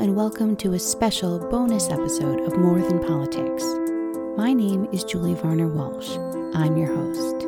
and welcome to a special bonus episode of More Than Politics. My name is Julie Varner Walsh. I'm your host.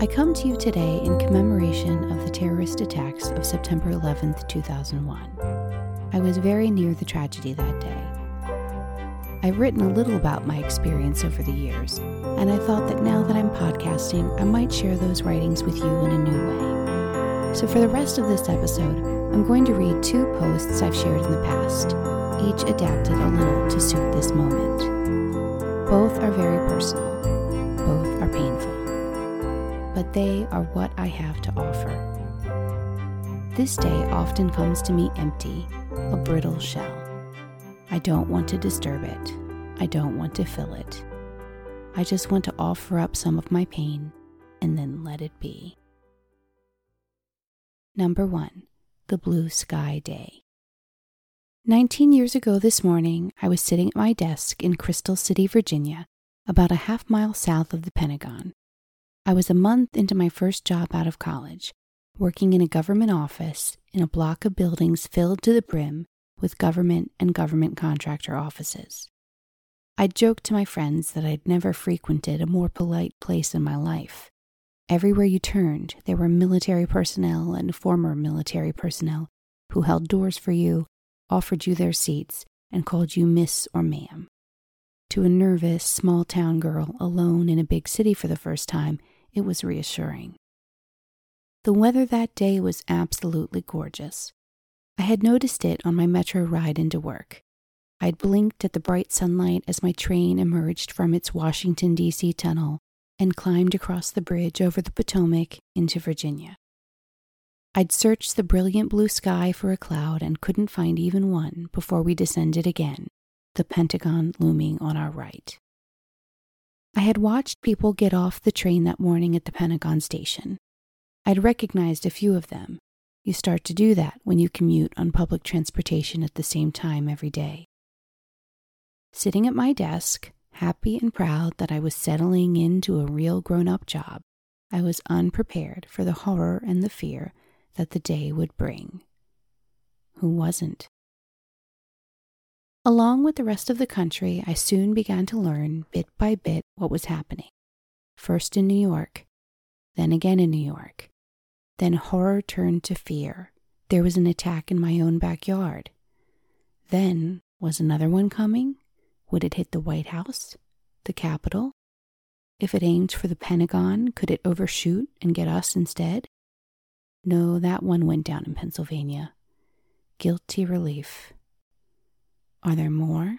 I come to you today in commemoration of the terrorist attacks of September 11th, 2001. I was very near the tragedy that day. I've written a little about my experience over the years, and I thought that now that I'm podcasting, I might share those writings with you in a new way. So, for the rest of this episode, I'm going to read two posts I've shared in the past, each adapted a little to suit this moment. Both are very personal, both are painful, but they are what I have to offer. This day often comes to me empty, a brittle shell. I don't want to disturb it. I don't want to fill it. I just want to offer up some of my pain and then let it be. Number one the blue sky day. Nineteen years ago this morning, I was sitting at my desk in Crystal City, Virginia, about a half mile south of the Pentagon. I was a month into my first job out of college, working in a government office in a block of buildings filled to the brim with government and government contractor offices. I'd joked to my friends that I'd never frequented a more polite place in my life. Everywhere you turned, there were military personnel and former military personnel who held doors for you, offered you their seats, and called you Miss or Ma'am. To a nervous, small town girl alone in a big city for the first time, it was reassuring. The weather that day was absolutely gorgeous. I had noticed it on my metro ride into work. I'd blinked at the bright sunlight as my train emerged from its Washington, D.C. tunnel and climbed across the bridge over the Potomac into Virginia. I'd searched the brilliant blue sky for a cloud and couldn't find even one before we descended again, the Pentagon looming on our right. I had watched people get off the train that morning at the Pentagon station. I'd recognized a few of them. You start to do that when you commute on public transportation at the same time every day. Sitting at my desk, Happy and proud that I was settling into a real grown up job, I was unprepared for the horror and the fear that the day would bring. Who wasn't? Along with the rest of the country, I soon began to learn bit by bit what was happening. First in New York, then again in New York. Then horror turned to fear. There was an attack in my own backyard. Then was another one coming? Would it hit the White House? The Capitol? If it aimed for the Pentagon, could it overshoot and get us instead? No, that one went down in Pennsylvania. Guilty relief. Are there more?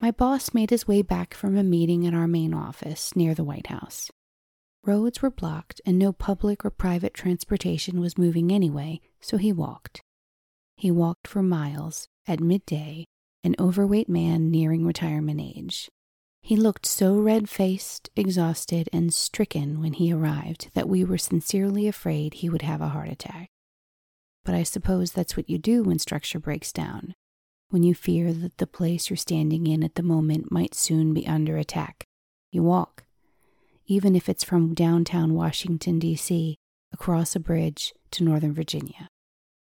My boss made his way back from a meeting at our main office near the White House. Roads were blocked and no public or private transportation was moving anyway, so he walked. He walked for miles at midday an overweight man nearing retirement age. He looked so red faced, exhausted, and stricken when he arrived that we were sincerely afraid he would have a heart attack. But I suppose that's what you do when structure breaks down, when you fear that the place you're standing in at the moment might soon be under attack. You walk, even if it's from downtown Washington, D.C., across a bridge to Northern Virginia.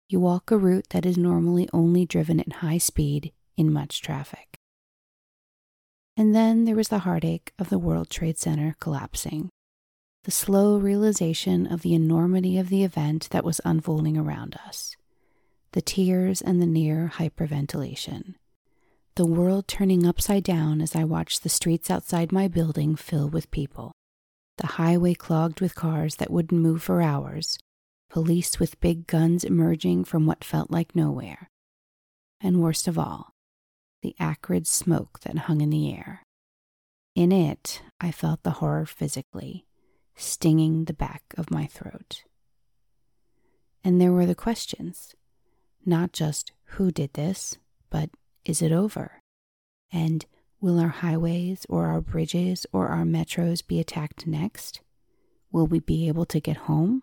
You walk a route that is normally only driven at high speed in much traffic. And then there was the heartache of the World Trade Center collapsing, the slow realization of the enormity of the event that was unfolding around us, the tears and the near hyperventilation, the world turning upside down as I watched the streets outside my building fill with people, the highway clogged with cars that wouldn't move for hours, police with big guns emerging from what felt like nowhere. And worst of all, the acrid smoke that hung in the air. In it, I felt the horror physically, stinging the back of my throat. And there were the questions not just who did this, but is it over? And will our highways or our bridges or our metros be attacked next? Will we be able to get home?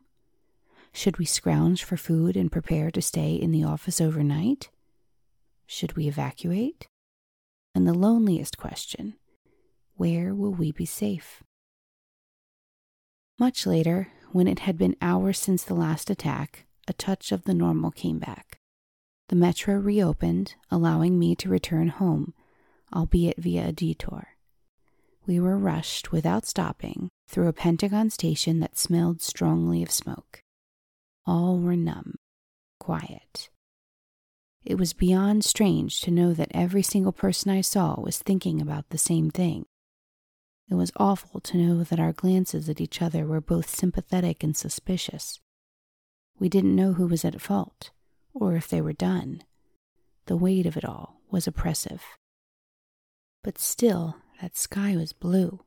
Should we scrounge for food and prepare to stay in the office overnight? Should we evacuate? And the loneliest question where will we be safe? Much later, when it had been hours since the last attack, a touch of the normal came back. The metro reopened, allowing me to return home, albeit via a detour. We were rushed without stopping through a Pentagon station that smelled strongly of smoke. All were numb, quiet. It was beyond strange to know that every single person I saw was thinking about the same thing. It was awful to know that our glances at each other were both sympathetic and suspicious. We didn't know who was at fault, or if they were done. The weight of it all was oppressive. But still, that sky was blue.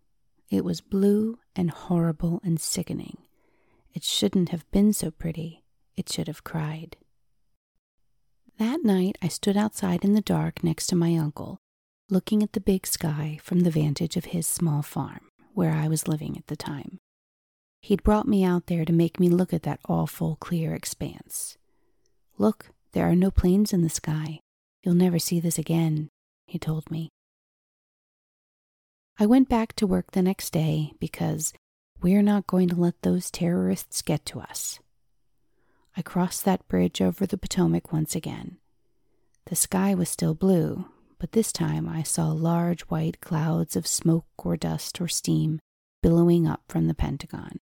It was blue and horrible and sickening. It shouldn't have been so pretty. It should have cried. That night, I stood outside in the dark next to my uncle, looking at the big sky from the vantage of his small farm, where I was living at the time. He'd brought me out there to make me look at that awful, clear expanse. Look, there are no planes in the sky. You'll never see this again, he told me. I went back to work the next day because we're not going to let those terrorists get to us. I crossed that bridge over the Potomac once again. The sky was still blue, but this time I saw large white clouds of smoke or dust or steam billowing up from the Pentagon.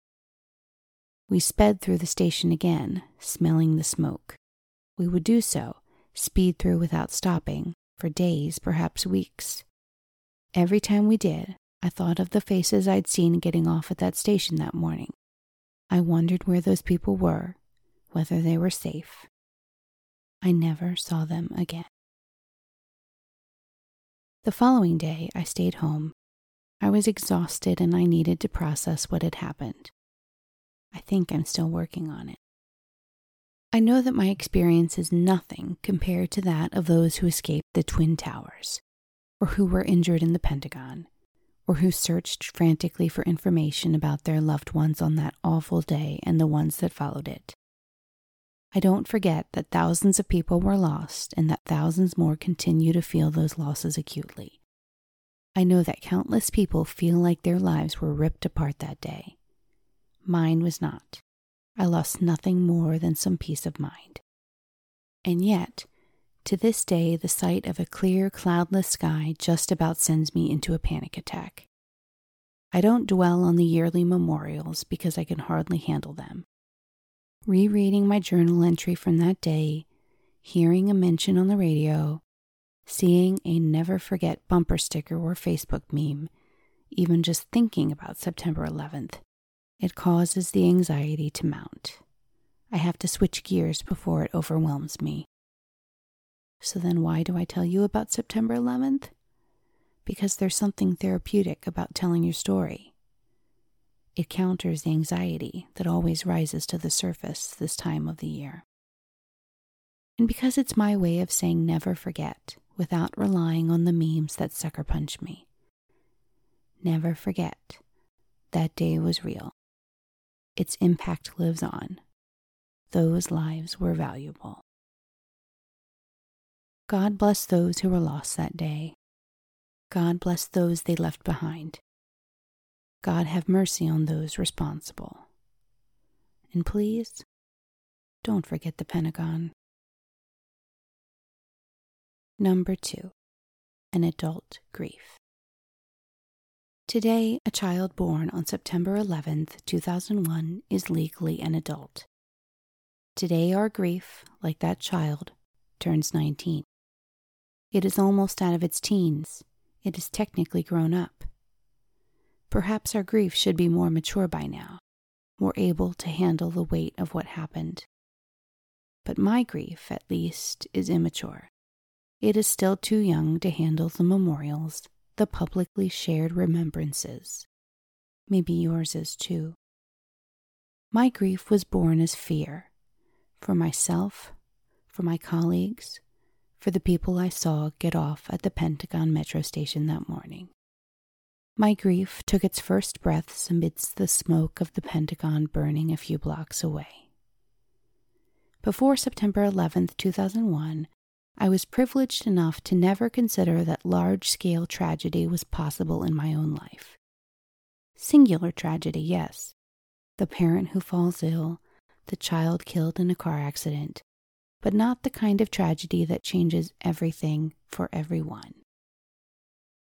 We sped through the station again, smelling the smoke. We would do so, speed through without stopping, for days, perhaps weeks. Every time we did, I thought of the faces I'd seen getting off at that station that morning. I wondered where those people were whether they were safe. I never saw them again. The following day, I stayed home. I was exhausted and I needed to process what had happened. I think I'm still working on it. I know that my experience is nothing compared to that of those who escaped the Twin Towers, or who were injured in the Pentagon, or who searched frantically for information about their loved ones on that awful day and the ones that followed it. I don't forget that thousands of people were lost and that thousands more continue to feel those losses acutely. I know that countless people feel like their lives were ripped apart that day. Mine was not. I lost nothing more than some peace of mind. And yet, to this day, the sight of a clear, cloudless sky just about sends me into a panic attack. I don't dwell on the yearly memorials because I can hardly handle them rereading my journal entry from that day, hearing a mention on the radio, seeing a never forget bumper sticker or Facebook meme, even just thinking about September 11th, it causes the anxiety to mount. I have to switch gears before it overwhelms me. So then, why do I tell you about September 11th? Because there's something therapeutic about telling your story. It counters the anxiety that always rises to the surface this time of the year. And because it's my way of saying never forget without relying on the memes that sucker punch me. Never forget that day was real. Its impact lives on. Those lives were valuable. God bless those who were lost that day. God bless those they left behind. God have mercy on those responsible. And please, don't forget the Pentagon. Number two, an adult grief. Today, a child born on September 11th, 2001, is legally an adult. Today, our grief, like that child, turns 19. It is almost out of its teens. It is technically grown up. Perhaps our grief should be more mature by now, more able to handle the weight of what happened. But my grief, at least, is immature. It is still too young to handle the memorials, the publicly shared remembrances. Maybe yours is too. My grief was born as fear for myself, for my colleagues, for the people I saw get off at the Pentagon metro station that morning. My grief took its first breaths amidst the smoke of the Pentagon burning a few blocks away. Before September 11, 2001, I was privileged enough to never consider that large scale tragedy was possible in my own life. Singular tragedy, yes. The parent who falls ill, the child killed in a car accident, but not the kind of tragedy that changes everything for everyone.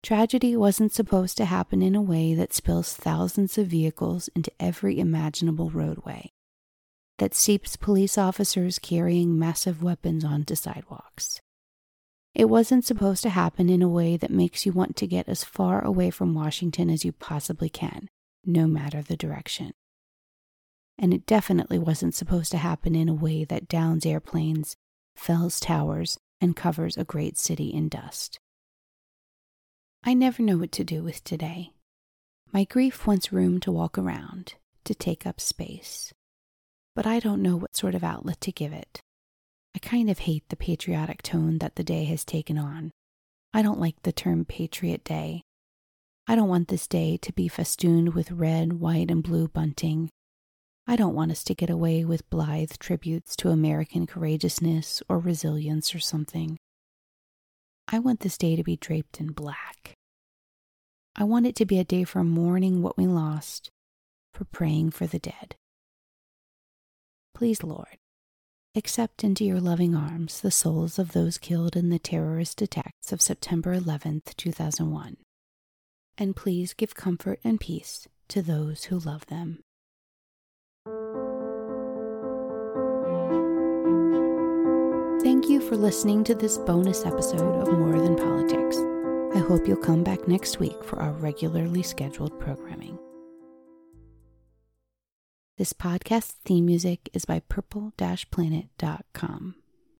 Tragedy wasn't supposed to happen in a way that spills thousands of vehicles into every imaginable roadway, that seeps police officers carrying massive weapons onto sidewalks. It wasn't supposed to happen in a way that makes you want to get as far away from Washington as you possibly can, no matter the direction. And it definitely wasn't supposed to happen in a way that downs airplanes, fells towers, and covers a great city in dust. I never know what to do with today. My grief wants room to walk around, to take up space. But I don't know what sort of outlet to give it. I kind of hate the patriotic tone that the day has taken on. I don't like the term Patriot Day. I don't want this day to be festooned with red, white, and blue bunting. I don't want us to get away with blithe tributes to American courageousness or resilience or something. I want this day to be draped in black. I want it to be a day for mourning what we lost, for praying for the dead. Please, Lord, accept into your loving arms the souls of those killed in the terrorist attacks of September 11th, 2001. And please give comfort and peace to those who love them. For listening to this bonus episode of More Than Politics. I hope you'll come back next week for our regularly scheduled programming. This podcast theme music is by purple-planet.com.